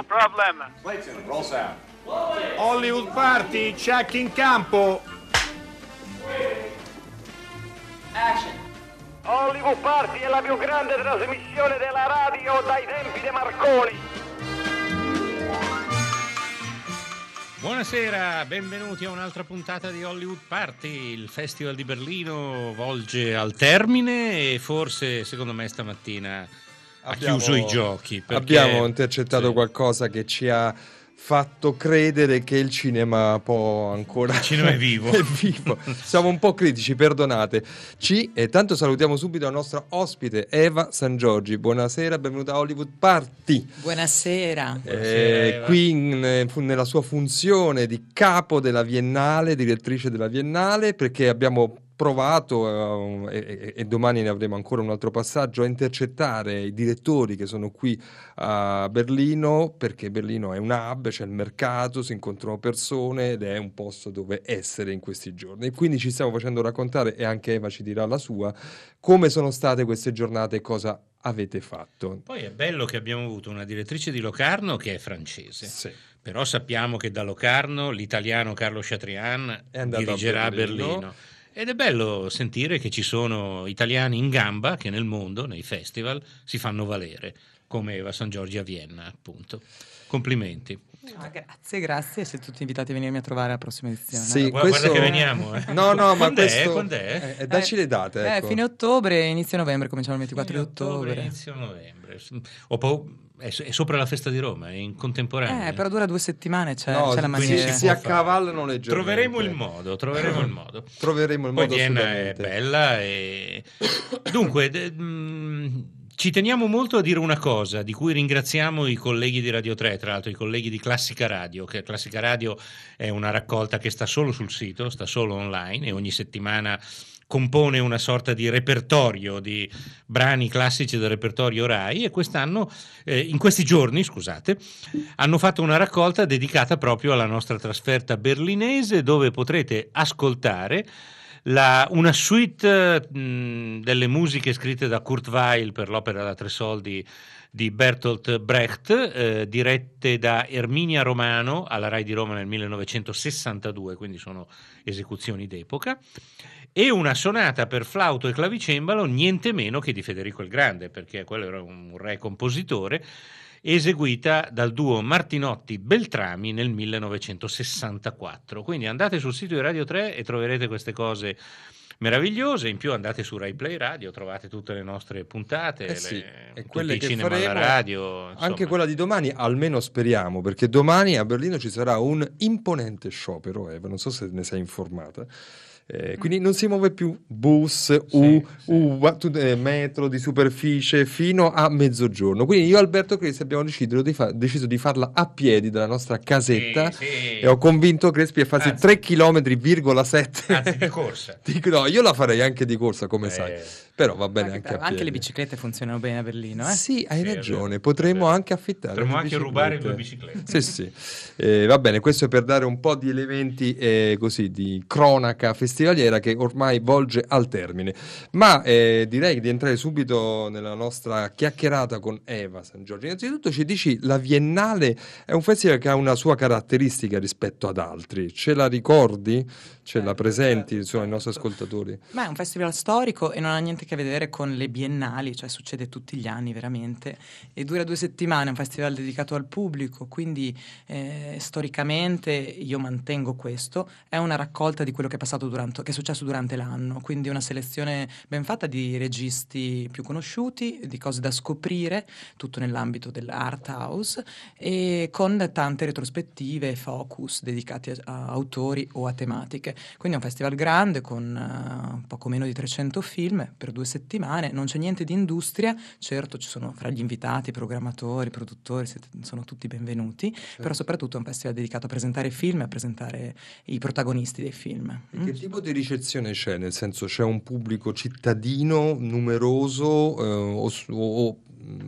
No problem. Clayton, roll sound. Hollywood Party, check in campo. Action. Hollywood Party è la più grande trasmissione della radio dai tempi di Marconi. Buonasera, benvenuti a un'altra puntata di Hollywood Party. Il Festival di Berlino volge al termine e forse, secondo me, stamattina ha Abbiamo- chiuso i giochi. perché- Abbiamo intercettato Sì. qualcosa che ci ha fatto credere che il cinema può ancora... Il cinema è vivo. è vivo. Siamo un po' critici, perdonate. Ci, e tanto salutiamo subito la nostra ospite Eva San Giorgi. Buonasera, benvenuta a Hollywood Party. Buonasera. Buonasera, Eh, qui in- eh, nella sua funzione di capo della Biennale, direttrice della Biennale, perché abbiamo provato, eh, e, e- domani ne avremo ancora un altro passaggio, a intercettare i direttori che sono qui a Berlino, perché Berlino è un hub, c'è il mercato, si incontrano persone ed è un posto dove essere in questi giorni. E quindi ci stiamo facendo raccontare, e anche Eva ci dirà la sua, come sono state queste giornate e cosa avete fatto. Poi è bello che abbiamo avuto una direttrice di Locarno che è francese. Sì. Però sappiamo che da Locarno l'italiano Carlo Chatrian andato a dirigerà a Berlino. Ed è bello sentire che ci sono italiani in gamba che nel mondo, nei festival, si fanno valere, come Eva San Giorgi a Vienna, appunto. Complimenti. Ah, grazie, grazie. Siete tutti invitati a venirmi a trovare alla prossima edizione. Sì, Guarda, guarda questo- che veniamo. Eh. No, no, ma Quando è? questo... Quando è? Eh, dacci le date, Eh, ecco. fine ottobre, inizio novembre, cominciamo il 24 di ottobre. Inizio novembre. Ho pau- è, sopra la festa di Roma, è in contemporanea. Eh, però dura due settimane, c'è, No, c'è la quindi maniera. si, si accavallano le giornate. Troveremo il modo, troveremo il modo. Troveremo il Poi modo Vienna è bella e... Dunque, d- mh, ci teniamo molto a dire una cosa di cui ringraziamo i colleghi di Radio 3, tra l'altro i colleghi di Classica Radio, che Classica Radio è una raccolta che sta solo sul sito, sta solo online e ogni settimana compone una sorta di repertorio di brani classici del repertorio Rai e quest'anno, eh, in questi giorni, scusate, hanno fatto una raccolta dedicata proprio alla nostra trasferta berlinese dove potrete ascoltare la- una suite mh, delle musiche scritte da Kurt Weill per l'opera da tre soldi di Bertolt Brecht, eh, dirette da Erminia Romano alla Rai di Roma nel 1962, quindi sono esecuzioni d'epoca, e una sonata per flauto e clavicembalo, niente meno che di Federico il Grande, perché quello era un re compositore, eseguita dal duo Martinotti-Beltrami nel 1964. Quindi andate sul sito di Radio 3 e troverete queste cose meravigliose. In più andate su Rai Play Radio, trovate tutte le nostre puntate, Eh sì, le- quelle che cinema alla faremo, radio. Anche insomma. quella di domani, almeno speriamo, perché domani a Berlino ci sarà un imponente sciopero, Eva, non so se ne sei informata. Eh, quindi non si muove più bus, U, sì. U, eh, metro di superficie fino a mezzogiorno. Quindi io e Alberto Crespi abbiamo deciso di, fa- deciso di farla a piedi dalla nostra casetta Sì, sì. e ho convinto Crespi a farsi Anzi. 3 km,7 Anzi, di corsa. Dico, no, io la farei anche di corsa, come Eh, sai. Però va bene Anche, anche, a anche le biciclette funzionano bene a Berlino, eh? Sì, hai Sì, ragione, vero, potremmo anche affittare. Potremmo anche rubare biciclette. due biciclette. Sì, sì. Eh, va bene, questo è per dare un po' di elementi eh, così di cronaca festivaliera che ormai volge al termine. Ma eh, direi di entrare subito nella nostra chiacchierata con Eva San Giorgio. Innanzitutto ci dici, la Biennale è un festival che ha una sua caratteristica rispetto ad altri. Ce la ricordi? Ce la Certo, presenti certo, insomma, ai nostri certo. ascoltatori? Ma è un festival storico e non ha niente a che vedere con le biennali, cioè succede tutti gli anni veramente. E dura due settimane, è un festival dedicato al pubblico, quindi eh, storicamente io mantengo questo. È una raccolta di quello che è, passato durante, che è successo durante l'anno, quindi una selezione ben fatta di registi più conosciuti, di cose da scoprire, tutto nell'ambito dell'art house e con tante retrospettive e focus dedicati a, a autori o a tematiche. Quindi è un festival grande con eh, poco meno di 300 film per due settimane, non c'è niente di industria, certo ci sono fra gli invitati, programmatori, produttori, siete- sono tutti benvenuti, però soprattutto è un festival dedicato a presentare film e a presentare i protagonisti dei film. E Mm? Che tipo di ricezione c'è? Nel senso c'è un pubblico cittadino numeroso eh, o, o-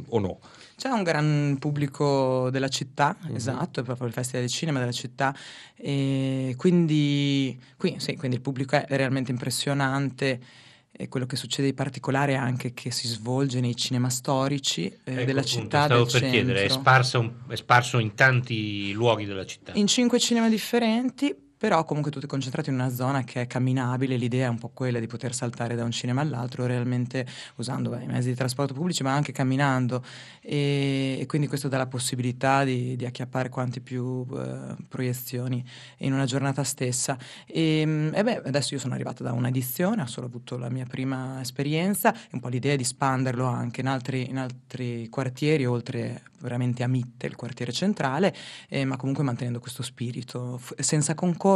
o no? C'è un gran pubblico della città, Mhm. esatto, è proprio il Festival del Cinema della città, e quindi, qui- sì, quindi il pubblico è realmente impressionante. E quello che succede di particolare è anche che si svolge nei cinema storici eh, Ecco, della appunto, città stavo del per centro. chiedere, è, sparsa un- è sparso in tanti luoghi della città. In cinque cinema differenti, però comunque tutti concentrati in una zona che è camminabile. L'idea è un po' quella di poter saltare da un cinema all'altro, realmente usando beh, i mezzi di trasporto pubblici, ma anche camminando. E, e quindi questo dà la possibilità di, di acchiappare quanti più eh, proiezioni in una giornata stessa. E, mm, e beh, adesso io sono arrivata da un'edizione, ho solo avuto la mia prima esperienza, e un po' l'idea di spanderlo anche in altri, in altri quartieri, oltre veramente a Mitte, il quartiere centrale, eh, ma comunque mantenendo questo spirito, f- senza concorso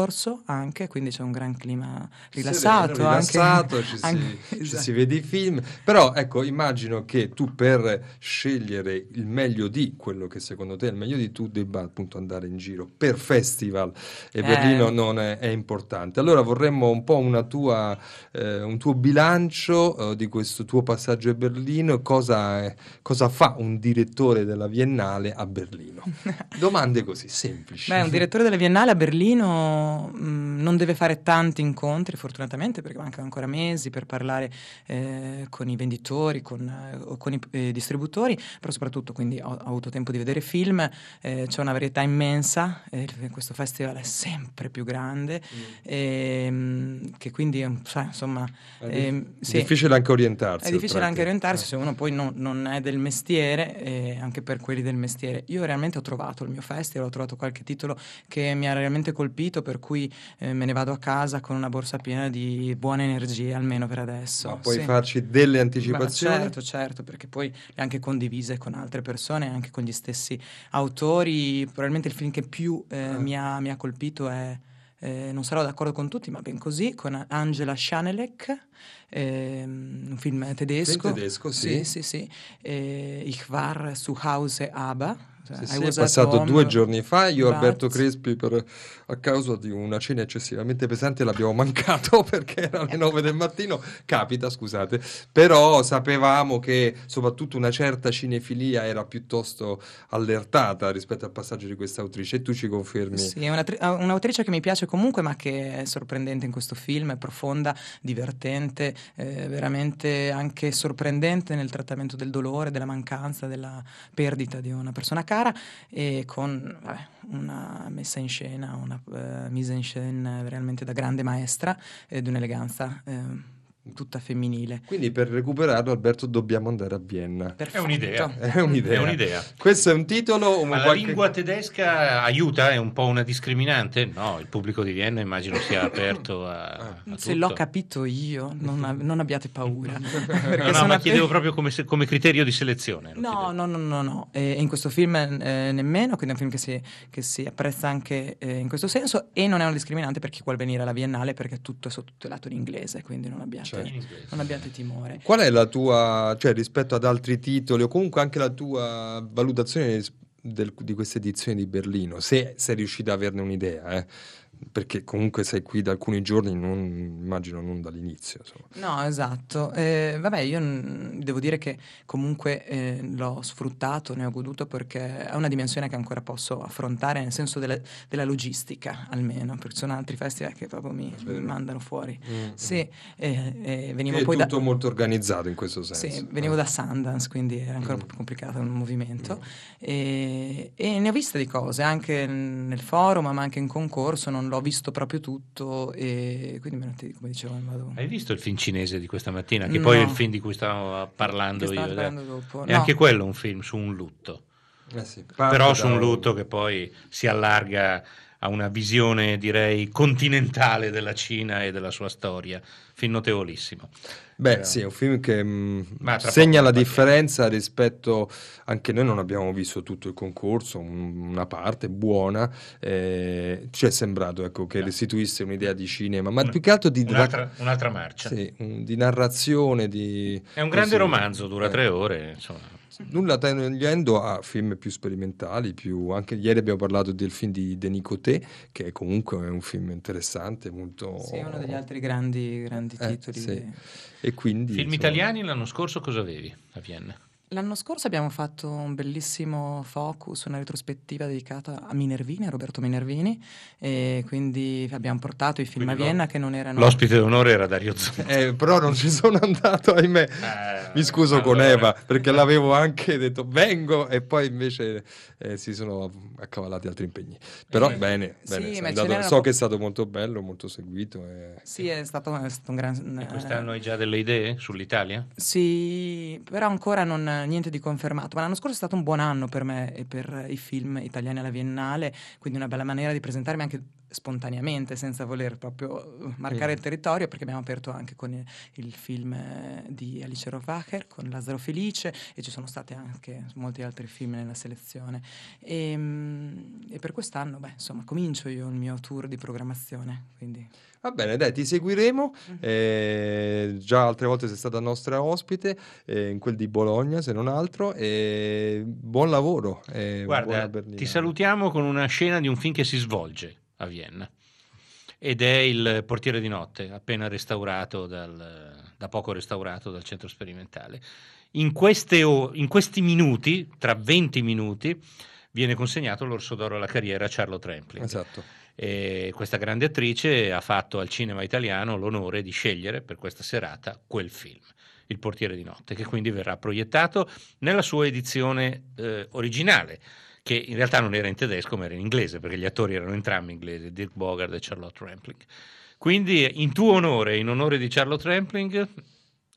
anche, quindi c'è un gran clima rilassato. Anche- rilassato, ci, anche- si, ci esatto. si vede i film. Però ecco, immagino che tu per scegliere il meglio di quello che secondo te è il meglio di tu debba appunto andare in giro per festival e Eh. Berlino non è, è importante. Allora vorremmo un po' una tua, eh, un tuo bilancio eh, di questo tuo passaggio a Berlino, cosa, cosa fa un direttore della Biennale a Berlino? Domande così semplici. Beh, un direttore della Biennale a Berlino mh, non deve fare tanti incontri, fortunatamente, perché mancano ancora mesi per parlare eh, con i venditori con, eh, o con i eh, distributori, però soprattutto quindi ho, ho avuto tempo di vedere film, eh, c'è una varietà immensa, eh, questo festival è sempre più grande, e, mh, che quindi è un- sai, insomma... È ehm, dif- sì. difficile anche orientarsi. È difficile anche che- orientarsi eh. se uno poi non, non è del mestiere, anche per quelli del mestiere. Io realmente ho trovato il mio festival, ho trovato qualche titolo che mi ha realmente colpito, per cui eh, me ne vado a casa con una borsa piena di buone energie, almeno per adesso. Ma puoi Sì. farci delle Beh, anticipazioni? certo, certo, perché poi le anche condivise con altre persone, anche con gli stessi autori. Probabilmente il film che più eh, Ah. mi, ha, mi ha colpito è, eh, non sarò d'accordo con tutti, ma ben così, con Angela Schanelek, ehm, un film tedesco. In tedesco, sì. Sì, sì, sì. Eh, Ich war zu Hause aber. cioè, Sì, sì, è passato home, due giorni fa. Io but- Alberto Crespi, per- a causa di una cena eccessivamente pesante, l'abbiamo mancato perché era alle 9 del mattino. Capita, scusate. Però sapevamo che soprattutto una certa cinefilia era piuttosto allertata rispetto al passaggio di questa autrice. E tu ci confermi? Sì, è un'autrice che mi piace comunque, ma che è sorprendente in questo film, è profonda, divertente, eh, veramente anche sorprendente nel trattamento del dolore, della mancanza, della perdita di una persona cara e con vabbè, una messa in scena, una eh, mise en scène veramente da grande maestra e di un'eleganza eh, tutta femminile. Quindi per recuperarlo, Alberto, dobbiamo andare a Vienna. Perfetto. un'idea. È un'idea. È un'idea. Questo è un titolo. un Ma la qualche- lingua tedesca aiuta? È un po' una discriminante? No, il pubblico di Vienna immagino sia aperto a, a Se tutto. l'ho capito io, non, ab- non abbiate paura. No, no, ma chiedevo proprio come, se- come criterio di selezione. No, no, no, no, no. E in questo film eh, nemmeno, quindi è un film che si, che si apprezza anche eh, in questo senso e non è una discriminante per chi vuole venire alla Biennale perché tutto è sottotitolato in inglese, quindi non abbiate, Certo. In inglese. non abbiate timore. Qual è la tua, cioè rispetto ad altri titoli o comunque anche la tua valutazione del- di questa edizione di Berlino? Se sei riuscita a averne un'idea, eh? Perché comunque sei qui da alcuni giorni, non, immagino non dall'inizio. Insomma. No, esatto. Eh, vabbè, io mm, devo dire che comunque eh, l'ho sfruttato, ne ho goduto perché è una dimensione che ancora posso affrontare nel senso della, della logistica, almeno, perché sono altri festival che proprio mi, mi mandano fuori. Sì, eh, eh, venivo È poi tutto da... molto organizzato in questo senso. Sì, venivo Eh. da Sundance, quindi era ancora Mm. po' più complicato il movimento. E, e ne ho viste di cose, anche nel forum, ma anche in concorso, non l'ho visto proprio tutto e quindi come dicevo vado... Hai visto il film cinese di questa mattina? Che No. poi è il film di cui stavo parlando Che io. parlando dopo. È No. anche quello un film su un lutto. Eh sì, Però su un lutto che poi si allarga a una visione, direi, continentale della Cina e della sua storia. Film notevolissimo. Beh, sì, è un film che mh, tra segna la differenza rispetto. Anche noi non abbiamo visto tutto il concorso, un- una parte buona. eh, ci è sembrato ecco, che No. restituisse un'idea di cinema, ma Una- più che altro di, Un'altra, un'altra marcia. sì, un- di narrazione. Di, È un grande così. romanzo, dura Eh. tre ore. Insomma. Nulla togliendo a film più sperimentali, più... anche ieri abbiamo parlato del film di Denis Coté, che comunque è un film interessante, molto... Sì, è uno degli altri grandi, grandi Eh, titoli. sì. E quindi, Film insomma, italiani l'anno scorso cosa avevi a Vienna? L'anno scorso abbiamo fatto un bellissimo focus, una retrospettiva dedicata a Minervini, a Roberto Minervini, e quindi abbiamo portato i film Quindi a Vienna lo- che non erano... L'ospite d'onore era Dario Zunzi. Eh, però non ci sono andato, ahimè. Eh, Mi scuso con allora. Eva perché l'avevo anche detto vengo e poi invece eh, si sono accavallati altri impegni. Però Eh, bene, sì, bene, ce andato- so po- che è stato molto bello, molto seguito. e- Sì, è stato, è stato un gran... E quest'anno hai già delle idee sull'Italia? Sì, però ancora non, niente di confermato. Ma l'anno scorso è stato un buon anno per me e per i film italiani alla Biennale, quindi una bella maniera di presentarmi anche spontaneamente, senza voler proprio uh, marcare Mm. il territorio, perché abbiamo aperto anche con il, il film eh, di Alice Rohrwacher, con Lazzaro Felice, e ci sono stati anche molti altri film nella selezione. E, mm, e per quest'anno, beh, insomma, comincio io il mio tour di programmazione, quindi... Va bene, dai, ti seguiremo. Mhm. eh, già altre volte sei stata nostra ospite, eh, in quel di Bologna, se non altro. E buon lavoro. e buona Guarda, ti salutiamo con una scena di un film che si svolge a Vienna ed è Il portiere di notte, appena restaurato dal, da poco restaurato dal centro sperimentale. In, queste in questi minuti, tra 20 minuti, viene consegnato l'Orso d'Oro alla carriera a Charlotte Rampling. Esatto. E questa grande attrice ha fatto al cinema italiano l'onore di scegliere per questa serata quel film, Il portiere di notte, che quindi verrà proiettato nella sua edizione eh, originale, che in realtà non era in tedesco ma era in inglese, perché gli attori erano entrambi inglesi, Dirk Bogard e Charlotte Rampling. Quindi in tuo onore in onore di Charlotte Rampling,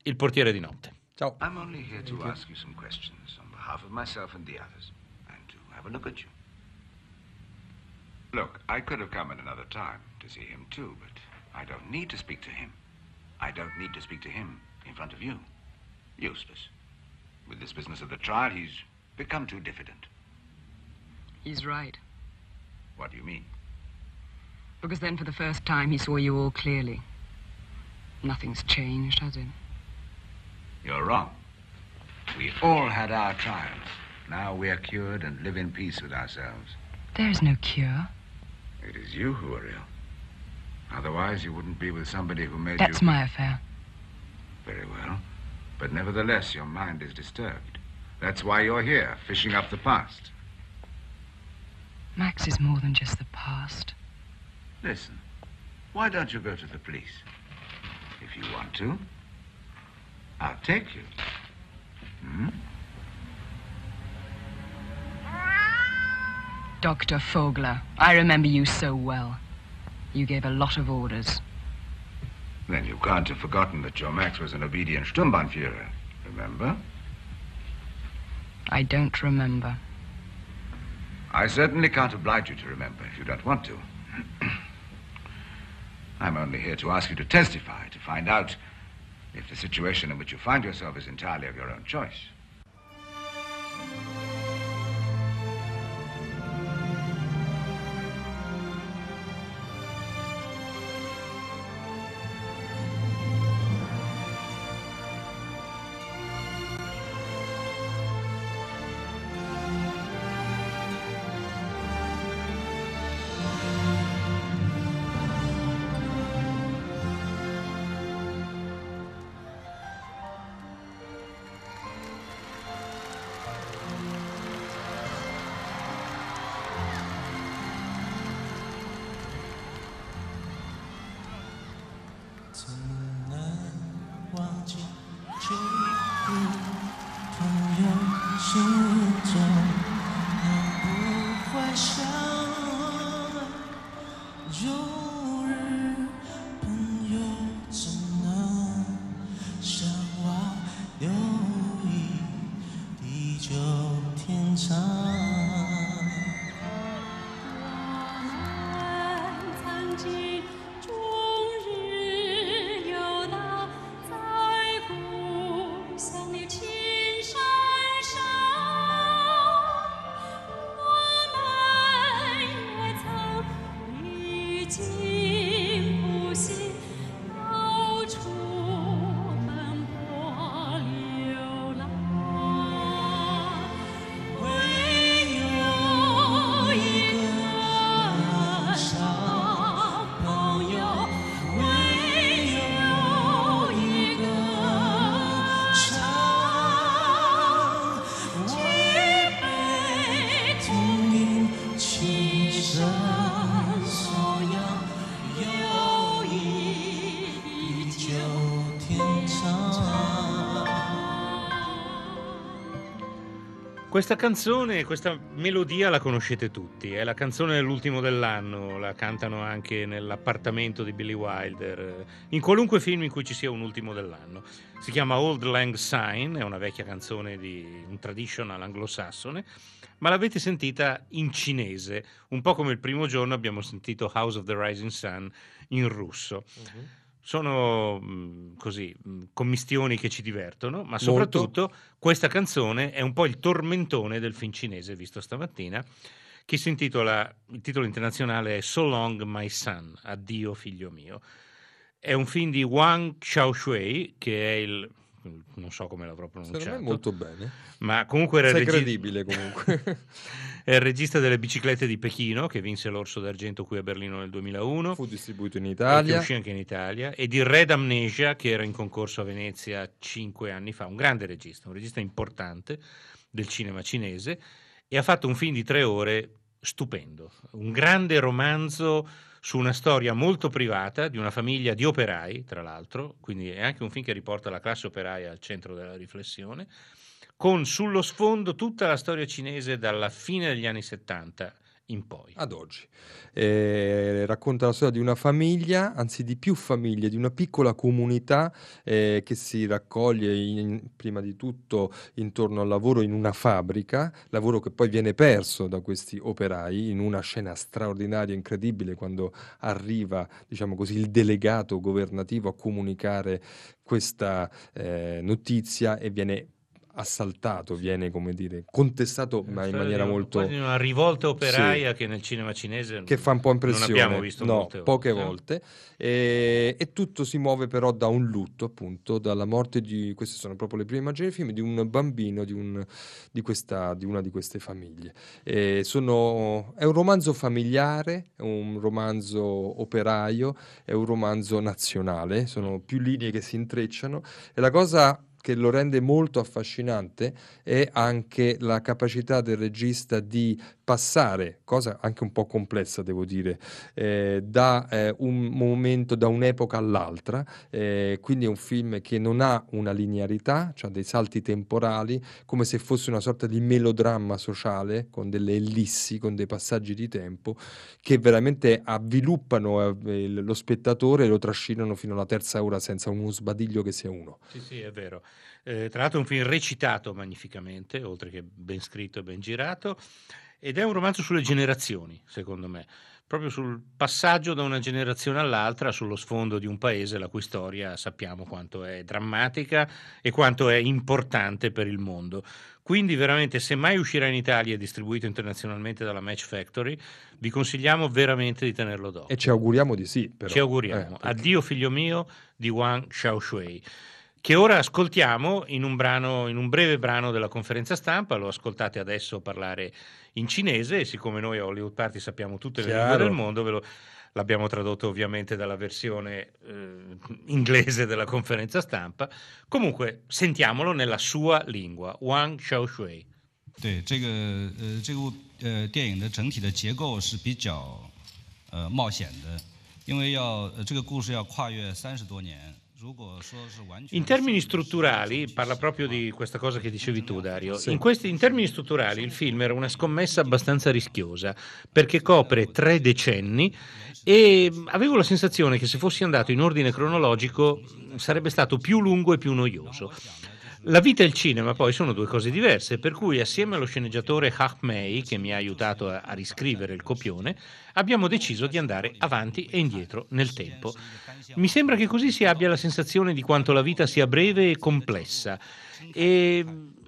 Il portiere di notte. Ciao. I'm only here to ask you some questions on behalf of myself and the others, and to have a look at you. Look, I could have come at another time to see him too, but I don't need to speak to him. I don't need to speak to him in front of you. Useless. With this business of the trial, he's become too diffident. He's right. What do you mean? Because then for the first time he saw you all clearly. Nothing's changed, has it? You're wrong. We all had our trials. Now we're cured and live in peace with ourselves. There is no cure. It is you who are ill. Otherwise, you wouldn't be with somebody who made That's you... my affair. Very well. But nevertheless, your mind is disturbed. That's why you're here, fishing up the past. Max is more than just the past. Listen, why don't you go to the police? If you want to, I'll take you. Hmm? Dr. Fogler, I remember you so well. You gave a lot of orders. Then you can't have forgotten that your Max was an obedient Sturmbannführer. Remember? I don't remember. I certainly can't oblige you to remember if you don't want to. I'm only here to ask you to testify, to find out if the situation in which you find yourself is entirely of your own choice. Questa canzone, questa melodia la conoscete tutti, è la canzone dell'ultimo dell'anno, la cantano anche nell'appartamento di Billy Wilder, in qualunque film in cui ci sia un ultimo dell'anno. Si chiama Old Lang Syne, è una vecchia canzone di un traditional anglosassone, ma l'avete sentita in cinese, un po' come il primo giorno abbiamo sentito House of the Rising Sun in russo. Sono mh, così mh, commistioni che ci divertono, ma soprattutto questa canzone è un po' il tormentone del film cinese visto stamattina, che si intitola, il titolo internazionale è So Long My Son, Addio figlio mio. È un film di Wang Xiaoshui, che è il non so come l'avrò pronunciato. Secondo me molto bene. Ma comunque era il regi- credibile comunque. è il regista delle biciclette di Pechino, che vinse l'Orso d'Argento qui a Berlino nel 2001. Fu distribuito in Italia. uscì anche in Italia, e di Red Amnesia, che era in concorso a Venezia cinque anni fa, un grande regista, un regista importante del cinema cinese, e ha fatto un film di tre ore stupendo, un grande romanzo su una storia molto privata di una famiglia di operai, tra l'altro, quindi è anche un film che riporta la classe operaia al centro della riflessione, con sullo sfondo tutta la storia cinese dalla fine degli anni 70 in poi. ad oggi. Eh, racconta la storia di una famiglia, anzi di più famiglie, di una piccola comunità eh, che si raccoglie in- prima di tutto intorno al lavoro in una fabbrica, lavoro che poi viene perso da questi operai in una scena straordinaria, incredibile, quando arriva, diciamo così, il delegato governativo a comunicare questa eh, notizia e viene assaltato, viene come dire contestato, ma in maniera di molto quasi una rivolta operaia che nel cinema cinese che fa un po' impressione. non abbiamo visto no, volte. poche eh. volte. E, e tutto si muove però da un lutto, appunto, dalla morte di, queste sono proprio le prime immagini del film, di un bambino di, un- di questa, di una di queste famiglie. Sono- è un romanzo familiare, è un romanzo operaio, è un romanzo nazionale, sono più linee che si intrecciano e la cosa che lo rende molto affascinante è anche la capacità del regista di passare, cosa anche un po' complessa devo dire, eh, da eh, un momento, da un'epoca all'altra, eh, quindi è un film che non ha una linearità, ha dei salti temporali, come se fosse una sorta di melodramma sociale, con delle ellissi, con dei passaggi di tempo, che veramente avviluppano eh, lo spettatore e lo trascinano fino alla terza ora senza uno sbadiglio che sia uno. Sì, sì, è vero. Eh, tra l'altro è un film recitato magnificamente, oltre che ben scritto e ben girato, ed è un romanzo sulle generazioni, secondo me, proprio sul passaggio da una generazione all'altra sullo sfondo di un paese la cui storia sappiamo quanto è drammatica e quanto è importante per il mondo. Quindi veramente se mai uscirà in Italia e distribuito internazionalmente dalla Match Factory, vi consigliamo veramente di tenerlo d'occhio. E ci auguriamo di sì, però. Ci auguriamo. Eh, perché- Addio figlio mio di Wang Xiaoshui Che ora ascoltiamo in un, brano, in un breve brano della conferenza stampa, lo ascoltate adesso parlare in cinese e siccome noi a Hollywood Party sappiamo tutte le Chiaro. lingue del mondo, ve lo- l'abbiamo tradotto ovviamente dalla versione eh, inglese della conferenza stampa. Comunque sentiamolo nella sua lingua, Wang Xiaoshui. 对这个呃这个呃电影的整体的结构是比较呃冒险的，因为要、呃、这个故事要跨越三十多年。 in termini strutturali, parla proprio di questa cosa che dicevi tu Dario, in, questi, in termini strutturali il film era una scommessa abbastanza rischiosa perché copre tre decenni e avevo la sensazione che se fossi andato in ordine cronologico sarebbe stato più lungo e più noioso. La vita e il cinema poi sono due cose diverse, per cui assieme allo sceneggiatore Hak Mei, che mi ha aiutato a, a riscrivere il copione, abbiamo deciso di andare avanti e indietro nel tempo. Mi sembra che così si abbia la sensazione di quanto la vita sia breve e complessa e,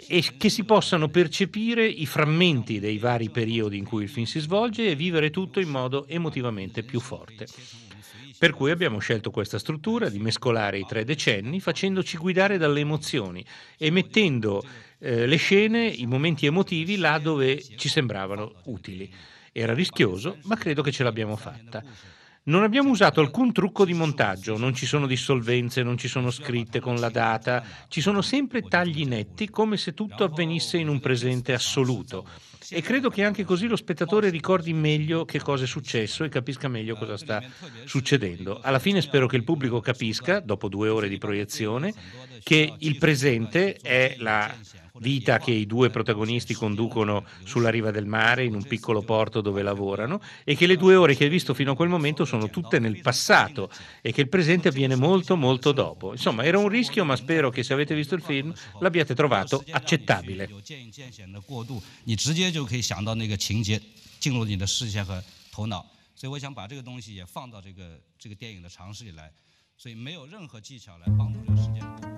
e che si possano percepire i frammenti dei vari periodi in cui il film si svolge e vivere tutto in modo emotivamente più forte. Per cui abbiamo scelto questa struttura di mescolare i tre decenni facendoci guidare dalle emozioni e mettendo eh, le scene, i momenti emotivi là dove ci sembravano utili. Era rischioso, ma credo che ce l'abbiamo fatta. Non abbiamo usato alcun trucco di montaggio, non ci sono dissolvenze, non ci sono scritte con la data, ci sono sempre tagli netti come se tutto avvenisse in un presente assoluto e credo che anche così lo spettatore ricordi meglio che cosa è successo e capisca meglio cosa sta succedendo. Alla fine spero che il pubblico capisca, dopo due ore di proiezione, che il presente è la vita che i due protagonisti conducono sulla riva del mare in un piccolo porto dove lavorano e che le due ore che hai visto fino a quel momento sono tutte nel passato e che il presente avviene molto molto dopo. Insomma, era un rischio, ma spero che se avete visto il film l'abbiate trovato accettabile. 你直接就可以想到那个情节进入你的视线和头脑，所以我想把这个东西也放到这个这个电影的尝试里来，所以没有任何技巧来帮助这个时间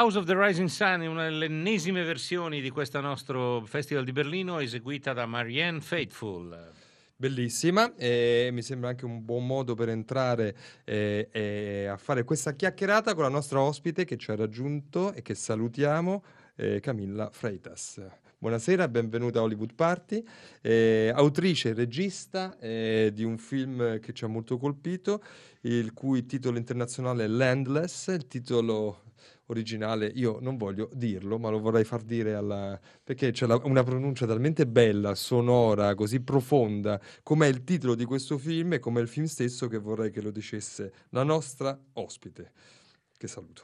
House of the Rising Sun è una delle ennesime versioni di questo nostro Festival di Berlino eseguita da Marianne Faithful. Bellissima, e mi sembra anche un buon modo per entrare eh, eh, a fare questa chiacchierata con la nostra ospite che ci ha raggiunto e che salutiamo, eh, Camilla Freitas. Buonasera, benvenuta a Hollywood Party, eh, autrice e regista eh, di un film che ci ha molto colpito, il cui titolo internazionale è Landless, il titolo originale, io non voglio dirlo, ma lo vorrei far dire alla... perché c'è la- una pronuncia talmente bella, sonora, così profonda, come è il titolo di questo film e come il film stesso che vorrei che lo dicesse la nostra ospite, che saluto.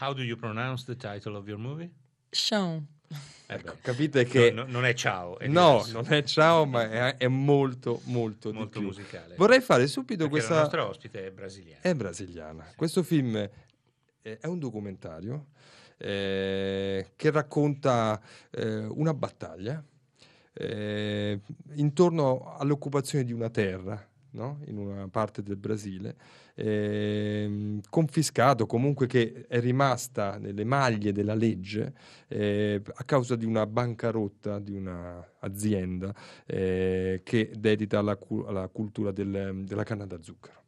How do you pronounce the title of your movie? Sean. Eh Ecco, capite che... no- no- non è ciao, è no, non è ciao, ma è, è molto, molto, molto di più. musicale. Vorrei fare subito Perché questa... la nostra ospite è brasiliana. È brasiliana. Questo film è, è un documentario eh, che racconta eh, una battaglia eh, intorno all'occupazione di una terra. no? In una parte del Brasile, ehm, confiscato comunque che è rimasta nelle maglie della legge eh, a causa di una bancarotta di un'azienda eh, che dedita alla, cu- alla cultura del- della canna da zucchero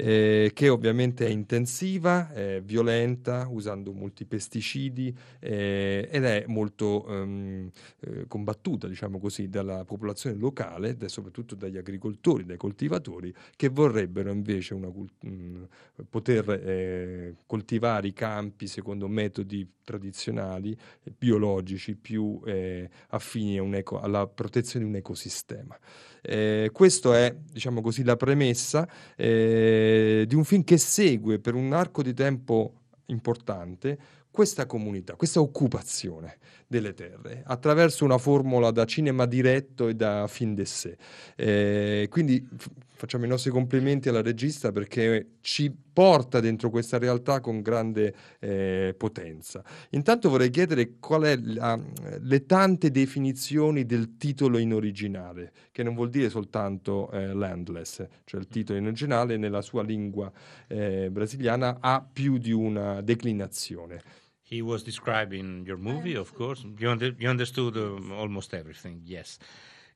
eh, che ovviamente è intensiva, è violenta, usando molti pesticidi eh, ed è molto ehm, eh, combattuta, diciamo così, dalla popolazione locale e soprattutto dagli agricoltori, dai coltivatori che vorrebbero invece cult- mh, poter eh, coltivare i campi secondo metodi tradizionali, biologici, più eh, affini eco- alla protezione di un ecosistema. Eh, questo è, diciamo così, la premessa eh, di un film che segue per un arco di tempo importante questa comunità, questa occupazione delle terre, attraverso una formula da cinema diretto e da film d'essai. Eh, quindi f- facciamo i nostri complimenti alla regista perché ci porta dentro questa realtà con grande eh, potenza. Intanto vorrei chiedere qual è la, le tante definizioni del titolo in originale, che non vuol dire soltanto eh, landless, cioè il titolo in originale nella sua lingua eh, brasiliana ha più di una declinazione. He was describing your movie, of course. You, under, you understood um, almost everything, yes.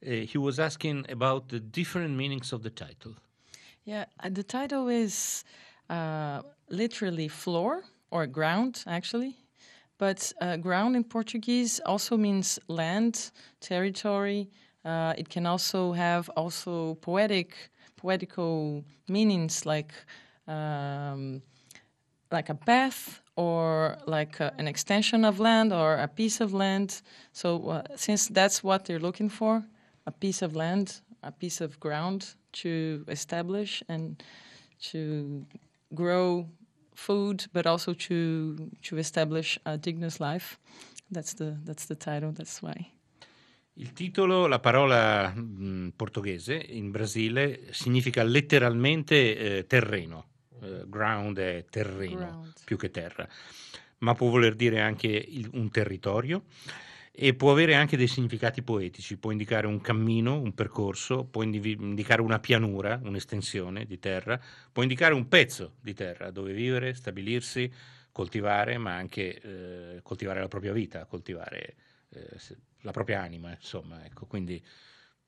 Uh, he was asking about the different meanings of the title. Yeah, uh, the title is uh, literally floor or ground, actually. But uh, ground in Portuguese also means land, territory. Uh, it can also have also poetic, poetical meanings like um, like a path or like a, an extension of land or a piece of land. So uh, since that's what they're looking for, a piece of land, a piece of ground to establish and to grow food, but also to to establish a dignious life. That's the that's the title. That's why. Il titolo, la parola mh, portoghese in Brasile significa letteralmente eh, terreno. Eh, ground è terreno Ground. più che terra, ma può voler dire anche il- un territorio e può avere anche dei significati poetici, può indicare un cammino, un percorso, può indivi- indicare una pianura, un'estensione di terra, può indicare un pezzo di terra dove vivere, stabilirsi, coltivare, ma anche eh, coltivare la propria vita, coltivare eh, la propria anima, insomma, ecco, quindi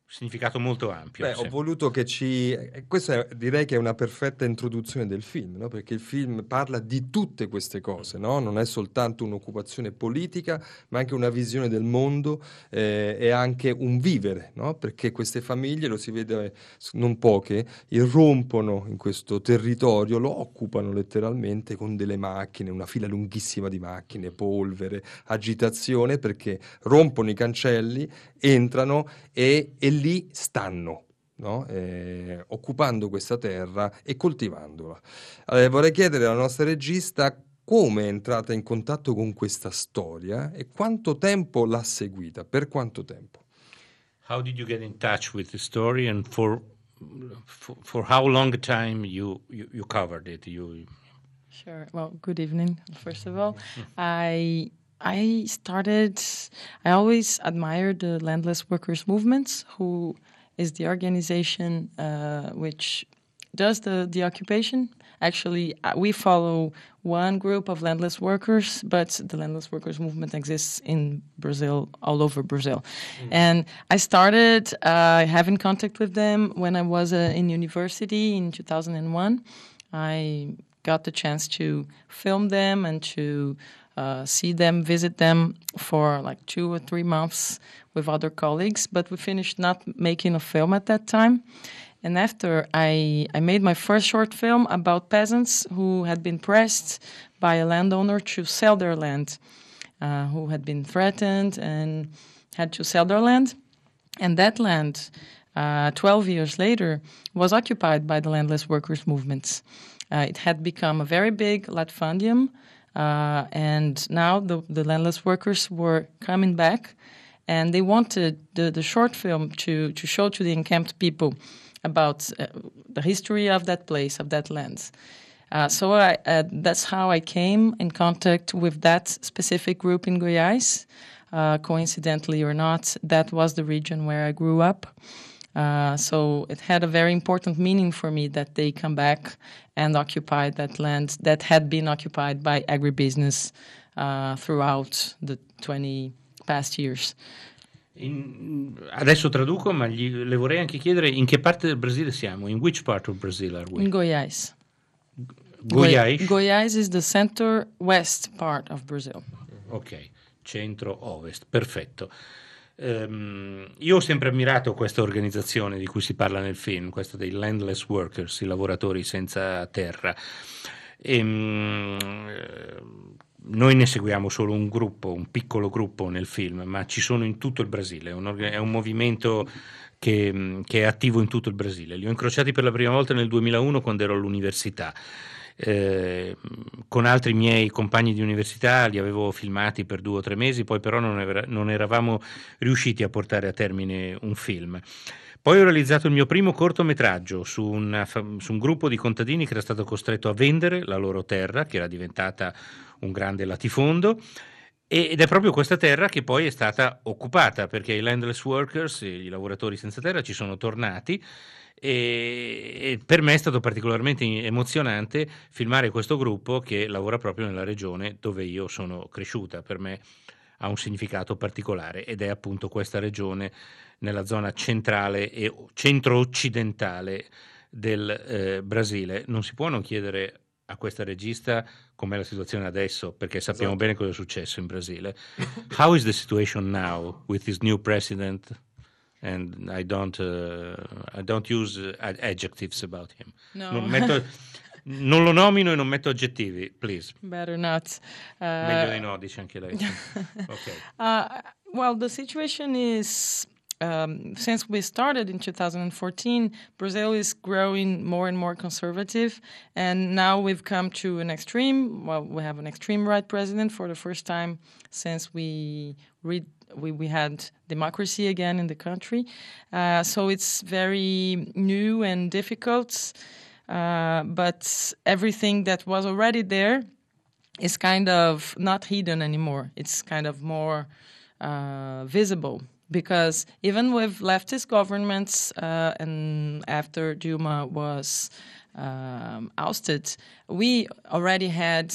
significato molto ampio. Beh, sì. ho voluto che ci... eh, Questa è- direi che è una perfetta introduzione del film, no? Perché il film parla di tutte queste cose, no? Non è soltanto un'occupazione politica, ma anche una visione del mondo eh, e anche un vivere, no? Perché queste famiglie, lo si vede non poche, irrompono in questo territorio, lo occupano letteralmente con delle macchine, una fila lunghissima di macchine, polvere, agitazione, perché rompono i cancelli, entrano e, e lì stanno. no? Eh, occupando questa terra e coltivandola. Allora, vorrei chiedere alla nostra regista come è entrata in contatto con questa storia e quanto tempo l'ha seguita, per quanto tempo. How did you get in touch with the story, and for for, for how long time you, you you covered it? You Sure. Well, good evening. First of all, I I started. I always admired the landless workers movements, who is the organization uh, which does the the occupation. Actually, uh, we follow one group of landless workers, but the landless workers movement exists in Brazil, all over Brazil. And I started uh, having contact with them when I was uh, in university in 2001. I got the chance to film them and to uh, see them, visit them for like two or three months with other colleagues. But we finished not making a film at that time. And after I, I made my first short film about peasants who had been pressed by a landowner to sell their land, uh, who had been threatened and had to sell their land. And that land, uh, 12 years later, was occupied by the landless workers movements. Uh, it had become a very big latifundium, uh, and now the, the landless workers were coming back, and they wanted the, the short film to, to show to the encamped people about uh, the history of that place, of that land. Uh, so I, uh, that's how I came in contact with that specific group in Goiás. Uh, coincidentally or not, that was the region where I grew up. Uh, so it had a very important meaning for me that they come back and occupy that land that had been occupied by agribusiness uh, throughout the 20 past years. In- adesso traduco, ma gli- le vorrei anche chiedere in che parte del Brasile siamo. In which part of Brazil are we? In Goiás. Goiás? Goiás is the center west part of Brazil. Ok, centro-ovest, perfetto. Ehm, io ho sempre ammirato questa organizzazione di cui si parla nel film, questa dei landless workers, i lavoratori senza terra. Ehm, eh, noi ne seguiamo solo un gruppo, un piccolo gruppo nel film, ma ci sono in tutto il Brasile, è un, è un movimento che, che è attivo in tutto il Brasile. Li ho incrociati per la prima volta nel 2001 quando ero all'università eh, con altri miei compagni di università li avevo filmati per due o tre mesi, poi però non, era- non eravamo riusciti a portare a termine un film. Poi ho realizzato il mio primo cortometraggio su, una su un gruppo di contadini che era stato costretto a vendere la loro terra, che era diventata un grande latifondo, ed è proprio questa terra che poi è stata occupata perché i landless workers, i lavoratori senza terra, ci sono tornati e, per me è stato particolarmente emozionante filmare questo gruppo che lavora proprio nella regione dove io sono cresciuta. Per me ha un significato particolare ed è appunto questa regione nella zona centrale e centro-occidentale del eh, Brasile. Non si può non chiedere a questa regista com'è la situazione adesso, perché sappiamo Esatto. bene cosa è successo in Brasile. How is the situation now with his new president? And I don't, uh, I don't use uh, ad- adjectives about him. No. Non, metto- non lo nomino e non metto aggettivi, please. Better not. Uh, Meglio di no, dice anche lei. ok. Uh, well, the situation is um, since we started in 2014, Brazil is growing more and more conservative, and now we've come to an extreme. Well, we have an extreme right president for the first time since we read. We, we had democracy again in the country. Uh, so it's very new and difficult. Uh, but everything that was already there is kind of not hidden anymore. It's kind of more uh, visible because even with leftist governments uh, and after Duma was um, ousted, we already had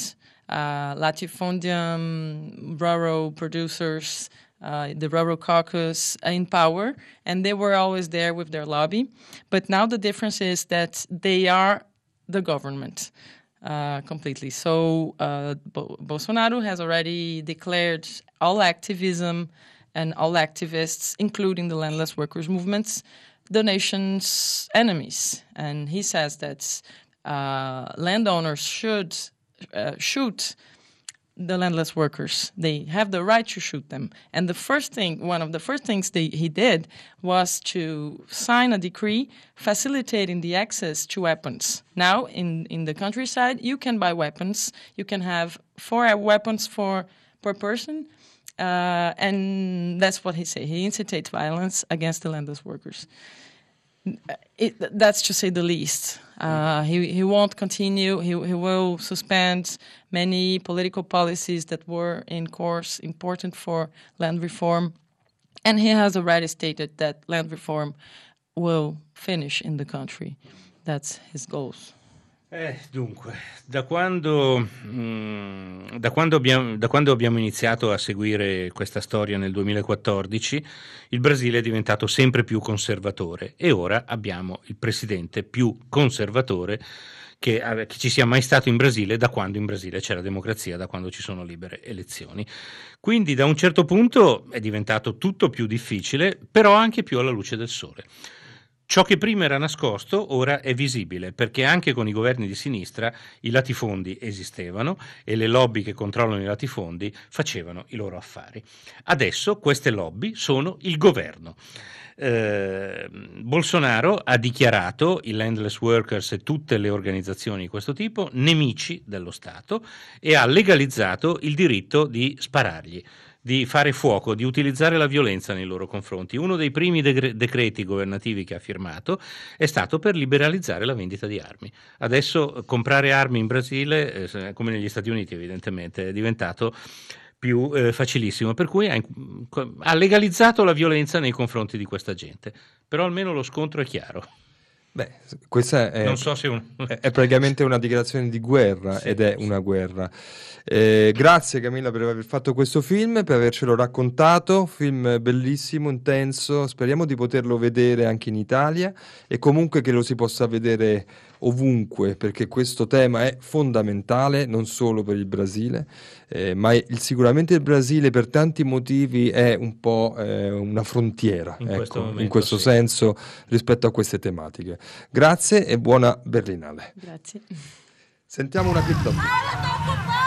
uh, latifundium rural producers. Uh, the rural caucus in power, and they were always there with their lobby. But now the difference is that they are the government uh, completely. So uh, Bo- Bolsonaro has already declared all activism and all activists, including the landless workers movements, the nation's enemies. And he says that uh, landowners should uh, shoot the landless workers. They have the right to shoot them. And the first thing, one of the first things they, he did was to sign a decree facilitating the access to weapons. Now, in, in the countryside, you can buy weapons. You can have four weapons for per person. Uh, and that's what he said. He incitates violence against the landless workers. It, that's to say the least. Uh, he, he won't continue. He, he will suspend many political policies that were in course important for land reform. And he has already stated that land reform will finish in the country. That's his goals. Eh, dunque, da quando, mm, da, quando abbiamo, da quando abbiamo iniziato a seguire questa storia nel 2014, il Brasile è diventato sempre più conservatore e ora abbiamo il presidente più conservatore che, che ci sia mai stato in Brasile da quando in Brasile c'è la democrazia, da quando ci sono libere elezioni. Quindi da un certo punto è diventato tutto più difficile, però anche più alla luce del sole. Ciò che prima era nascosto ora è visibile perché anche con i governi di sinistra i latifondi esistevano e le lobby che controllano i latifondi facevano i loro affari. Adesso queste lobby sono il governo. Eh, Bolsonaro ha dichiarato i landless workers e tutte le organizzazioni di questo tipo nemici dello Stato e ha legalizzato il diritto di sparargli di fare fuoco, di utilizzare la violenza nei loro confronti. Uno dei primi degre- decreti governativi che ha firmato è stato per liberalizzare la vendita di armi. Adesso eh, comprare armi in Brasile, eh, se- come negli Stati Uniti evidentemente, è diventato più eh, facilissimo, per cui ha, ha legalizzato la violenza nei confronti di questa gente. Però almeno lo scontro è chiaro. Beh, questa è, so un... è- praticamente una dichiarazione di guerra Sì, ed è una guerra. Eh, grazie Camilla per aver fatto questo film, per avercelo raccontato, film bellissimo, intenso, speriamo di poterlo vedere anche in Italia e comunque che lo si possa vedere ovunque perché questo tema è fondamentale non solo per il Brasile, eh, ma il- sicuramente il Brasile per tanti motivi è un po' eh, una frontiera In questo ecco, in momento questo sì. senso rispetto a queste tematiche. Grazie e buona Berlinale. Grazie. Sentiamo una clip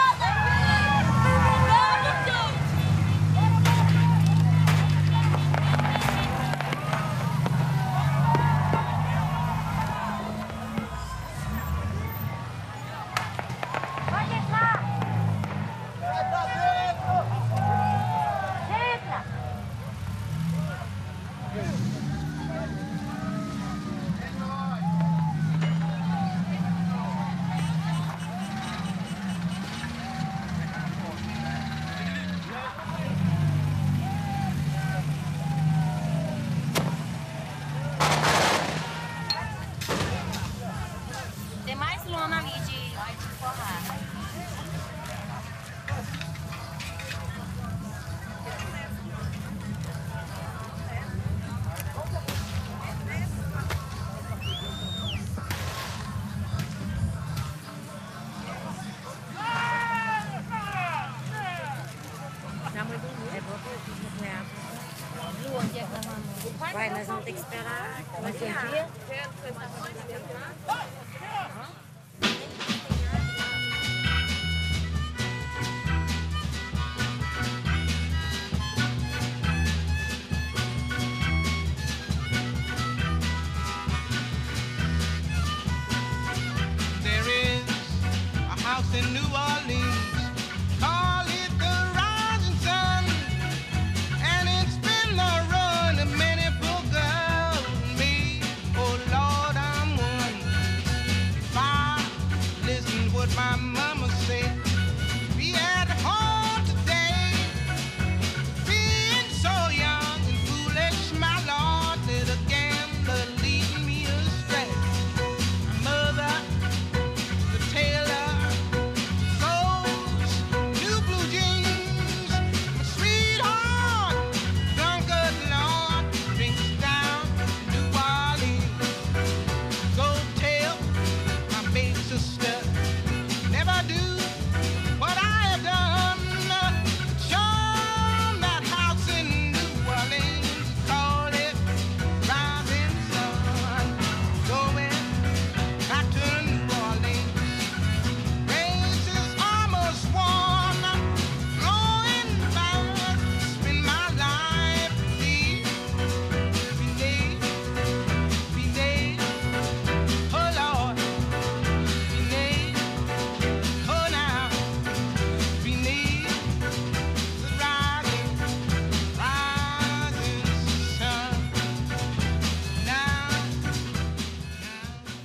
我们姐姐。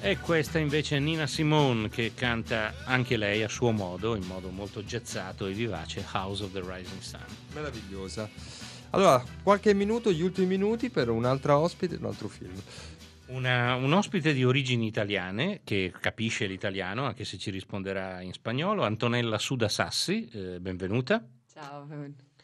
E questa invece è Nina Simone che canta anche lei a suo modo, in modo molto jazzato e vivace, House of the Rising Sun. Meravigliosa. Allora, qualche minuto, gli ultimi minuti per un'altra ospite, un altro film. Una- un ospite di origini italiane che capisce l'italiano, anche se ci risponderà in spagnolo, Antonella Suda Sassi, eh, benvenuta. Ciao,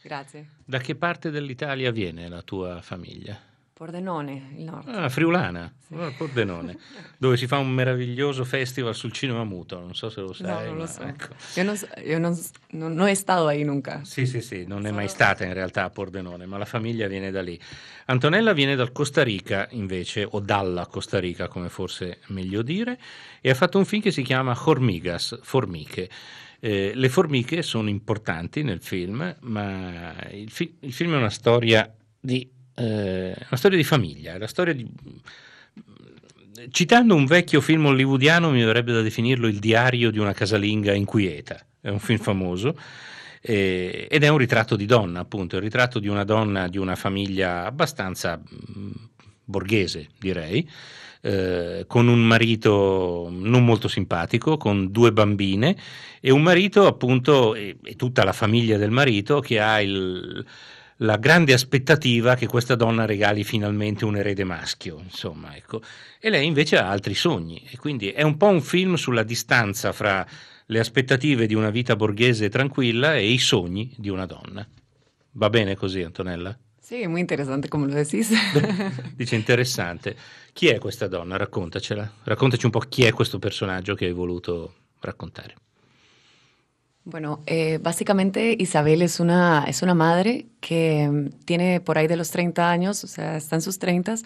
grazie. Da che parte dell'Italia viene la tua famiglia? Pordenone, il nord. Ah, friulana, ah, Pordenone, dove si fa un meraviglioso festival sul cinema muto, non so se lo No, sai. non lo so. ecco. Io, non, io non, non- non è stato ahí nunca. Sì, sì, sì, non è mai stata in realtà a Pordenone, ma la famiglia viene da lì. Antonella viene dal Costa Rica invece, o dalla Costa Rica come forse meglio dire, e ha fatto un film che si chiama Hormigas, Formiche. Eh, le formiche sono importanti nel film, ma il, fi- il film è una storia di, eh, una storia di famiglia, è la storia di... Citando un vecchio film hollywoodiano, mi verrebbe da definirlo il diario di una casalinga inquieta. È un film famoso eh, ed è un ritratto di donna, appunto, il ritratto di una donna di una famiglia abbastanza mh, borghese, direi, eh, con un marito non molto simpatico, con due bambine e un marito, appunto, e, e tutta la famiglia del marito che ha il, la grande aspettativa che questa donna regali finalmente un erede maschio, insomma, ecco. E lei invece ha altri sogni e quindi è un po' un film sulla distanza fra le aspettative di una vita borghese tranquilla e i sogni di una donna. Va bene così, Antonella? Sí, muy interesante como lo decís. Dice interessante. Chi è questa donna? Raccontacela. Raccontaci un po' chi è questo personaggio che hai voluto raccontare. Bueno, eh, básicamente Isabel es una, es una madre que mm, tiene por ahí de los 30 años, o sea, está en sus 30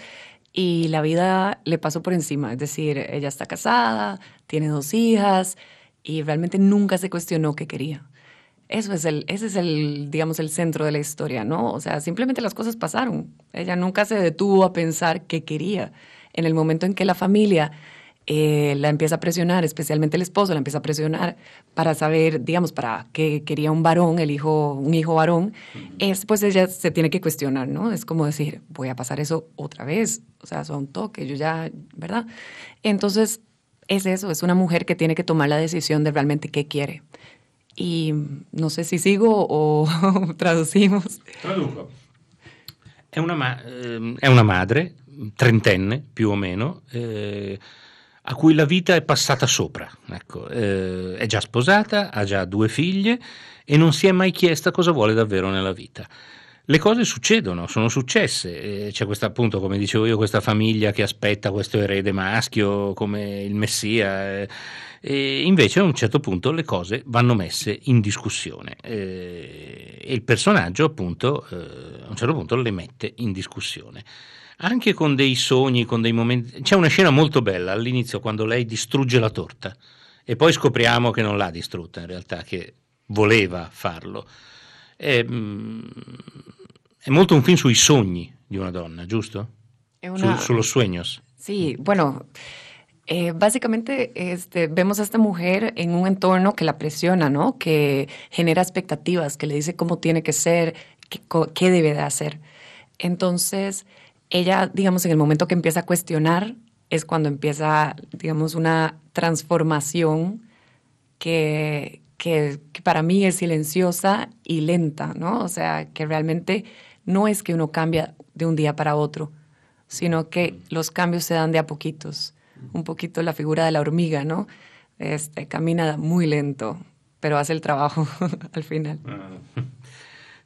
y la vida le pasó por encima. Es decir, ella está casada, tiene dos hijas y realmente nunca se cuestionó qué quería. Eso es el, ese es el, digamos, el centro de la historia, ¿no? O sea, simplemente las cosas pasaron. Ella nunca se detuvo a pensar qué quería. En el momento en que la familia eh, la empieza a presionar, especialmente el esposo la empieza a presionar para saber, digamos, para que quería un varón, el hijo, un hijo varón, es pues ella se tiene que cuestionar, ¿no? Es como decir, voy a pasar eso otra vez, o sea, son toque, yo ya, ¿verdad? Entonces, es eso, es una mujer que tiene que tomar la decisión de realmente qué quiere. Y no sé si sigo o traducimos. Traduco. È una, ma- ehm, una madre, trentenne più o meno, eh, a cui la vita è passata sopra. Ecco, eh, è già sposata, ha già due figlie e non si è mai chiesta cosa vuole davvero nella vita. Le cose succedono, sono successe, eh, c'è questa appunto, come dicevo io, questa famiglia che aspetta questo erede maschio come il Messia, eh, e invece a un certo punto le cose vanno messe in discussione eh, e il personaggio appunto a un certo punto le mette in discussione anche con dei sogni, con dei momenti. C'è una scena molto bella all'inizio quando lei distrugge la torta e poi scopriamo che non l'ha distrutta in realtà, che voleva farlo. È, mm, è molto un film sui sogni di una donna, giusto? È una- Su- sullo sueños. Sí, bueno, eh, básicamente este, vemos a esta mujer en un entorno que la presiona, ¿no? Que genera expectativas, que le dice cómo tiene que ser, qué, qué debe de hacer. Entonces, ella, digamos, en el momento que empieza a cuestionar, es cuando empieza, digamos, una transformación que, que, para mí es silenciosa y lenta, ¿no? O sea, que realmente no es que uno cambia de un día para otro, sino que los cambios se dan de a poquitos. Un poquito la figura de la hormiga, ¿no? Este, camina muy lento, pero hace el trabajo al final.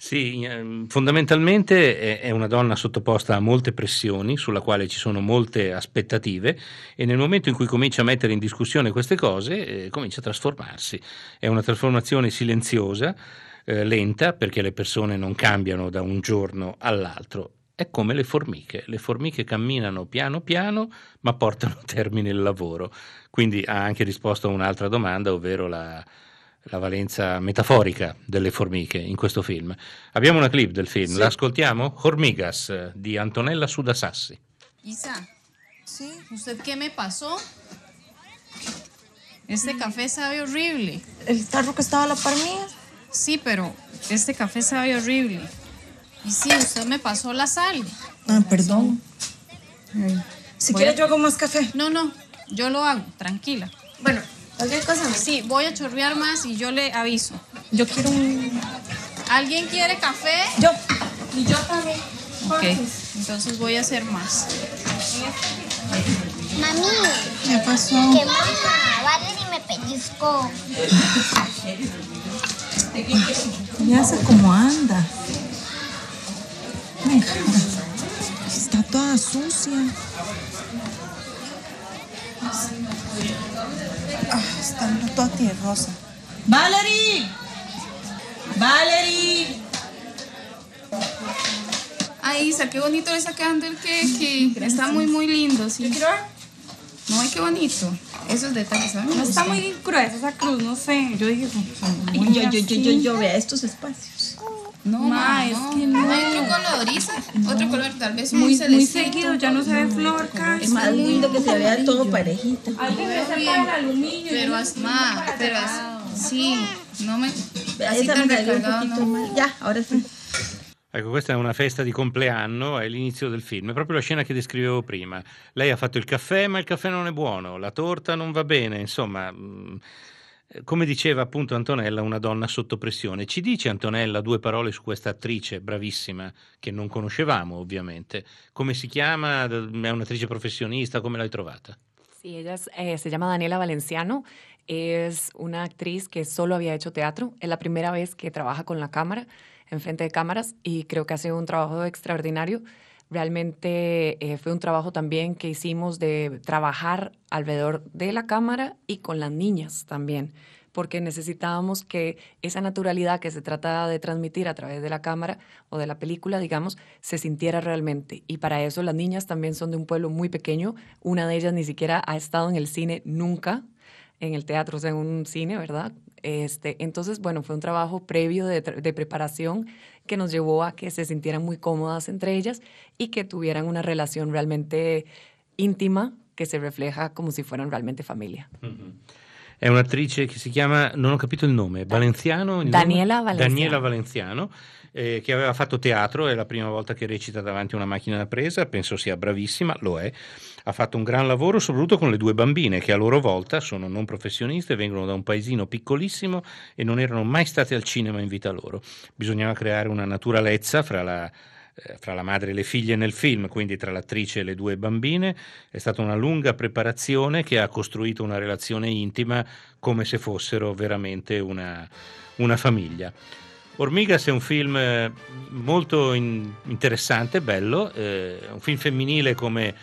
Sì, ehm, fondamentalmente è- una donna sottoposta a molte pressioni, sulla quale ci sono molte aspettative e nel momento in cui comincia a mettere in discussione queste cose, eh, comincia a trasformarsi. È una trasformazione silenziosa, eh, lenta, perché le persone non cambiano da un giorno all'altro. È come le formiche, le formiche camminano piano piano ma portano a termine il lavoro. Quindi ha anche risposto a un'altra domanda, ovvero la, la valenza metaforica delle formiche in questo film. Abbiamo una clip del film, Sì. la ascoltiamo? Hormigas di Antonella Sudasassi. Isa, ¿usted qué me pasó? Este café sabe horrible. ¿El tarro que estaba a la par mía? Sí, pero este café sabe horrible. Y sí, usted me pasó la sal. Ah, perdón. Si Voy quiere a- yo hago más café. No, no, yo lo hago, tranquila. Bueno, cualquier cosa. Sí, voy a chorrear más y yo le aviso. Yo quiero un... ¿Alguien quiere café? Yo. Y yo también. Ok, entonces voy a hacer más. Mami. ¿Qué pasó? Que mamá, Valerie me pellizcó. Ya sé cómo anda. Venga. Está toda sucia. Ah, está toda tierrosa. ¡Valerie! ¡Valerie! Ay, Isa, qué bonito le está quedando el queque. Está muy, muy lindo, sí. No, ay, qué bonito. Esos detalles, ¿sabes? No está muy gruesa esa cruz, no sé. Yo dije, Ay, yo, yo, yo, yo, yo, vea estos espacios. No, es no. que no. hay otro color, Isa. Otro color, tal vez Muy, muy, muy celestito. seguido, ya no se ve flor casi. Es más lindo que se vea todo parejito. Alguien me separa el aluminio. Pero, as- ma, pero, as- sí, no me... Así esa tan me recargado, no. mal. Ya, ahora sí. Ecco, questa è una festa di compleanno, è l'inizio del film, è proprio la scena che descrivevo prima. Lei ha fatto il caffè, ma il caffè non è buono, la torta non va bene, insomma, mh, come diceva appunto Antonella, una donna sotto pressione. Ci dice Antonella due parole su questa attrice bravissima, che non conoscevamo ovviamente. Come si chiama? È un'attrice professionista, come l'hai trovata? Sí, ella es, eh, se llama Daniela Valenciano. Es una actriz que solo había hecho teatro. Es la primera vez que trabaja con la cámara, enfrente de cámaras, y creo que hace un trabajo extraordinario. Realmente eh, fue un trabajo también que hicimos de trabajar alrededor de la cámara y con las niñas también, porque necesitábamos que esa naturalidad que se trata de transmitir a través de la cámara o de la película, digamos, se sintiera realmente. Y para eso las niñas también son de un pueblo muy pequeño. Una de ellas ni siquiera ha estado en el cine nunca, en el teatro, o sea, en un cine, ¿verdad? Este, entonces, bueno, fue un trabajo previo de, de preparación que nos llevó a que se sintieran muy cómodas entre ellas y que tuvieran una relación realmente íntima que se refleja como si fueran realmente familia. È un'attrice che si chiama, non ho capito il nome, Valenziano? il Daniela nome? Valenciano. Daniela Valenziano, eh, che aveva fatto teatro, è la prima volta che recita davanti a una macchina da presa, penso sia bravissima, lo è. Ha fatto un gran lavoro soprattutto con le due bambine che a loro volta sono non professioniste, vengono da un paesino piccolissimo e non erano mai state al cinema in vita loro. Bisognava creare una naturalezza fra la eh, fra la madre e le figlie nel film, quindi tra l'attrice e le due bambine. È stata una lunga preparazione che ha costruito una relazione intima come se fossero veramente una, una famiglia. Ormigas è un film eh, molto in- interessante, bello, eh, un film femminile come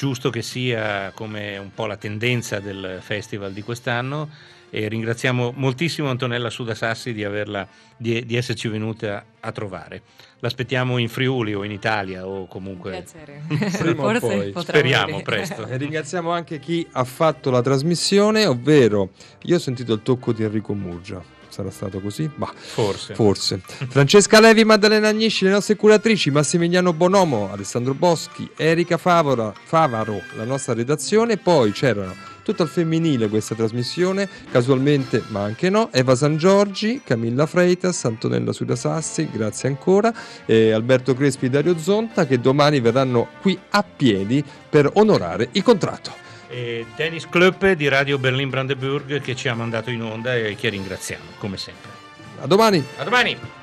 giusto che sia, come un po' la tendenza del festival di quest'anno e ringraziamo moltissimo Antonella Sudasassi di, averla, di, di esserci venuta a trovare. L'aspettiamo in Friuli o in Italia o comunque... Piacere. Prima o poi. Speriamo venire. presto. E ringraziamo anche chi ha fatto la trasmissione, ovvero io ho sentito il tocco di Enrico Murgia. Sarà stato così? Bah, Forse. forse. Francesca Levi, Maddalena Agnisci, le nostre curatrici, Massimiliano Bonomo, Alessandro Boschi, Erika Favora, Favaro, la nostra redazione. Poi c'erano tutto al femminile questa trasmissione, casualmente, ma anche no, Eva San Giorgi, Camilla Freitas, Antonella Sudasassi, grazie ancora, e Alberto Crespi e Dario Zonta che domani verranno qui a piedi per onorare il contratto. E Dennis Klöppe di Radio Berlin Brandeburg che ci ha mandato in onda e che ringraziamo come sempre. A domani! A domani!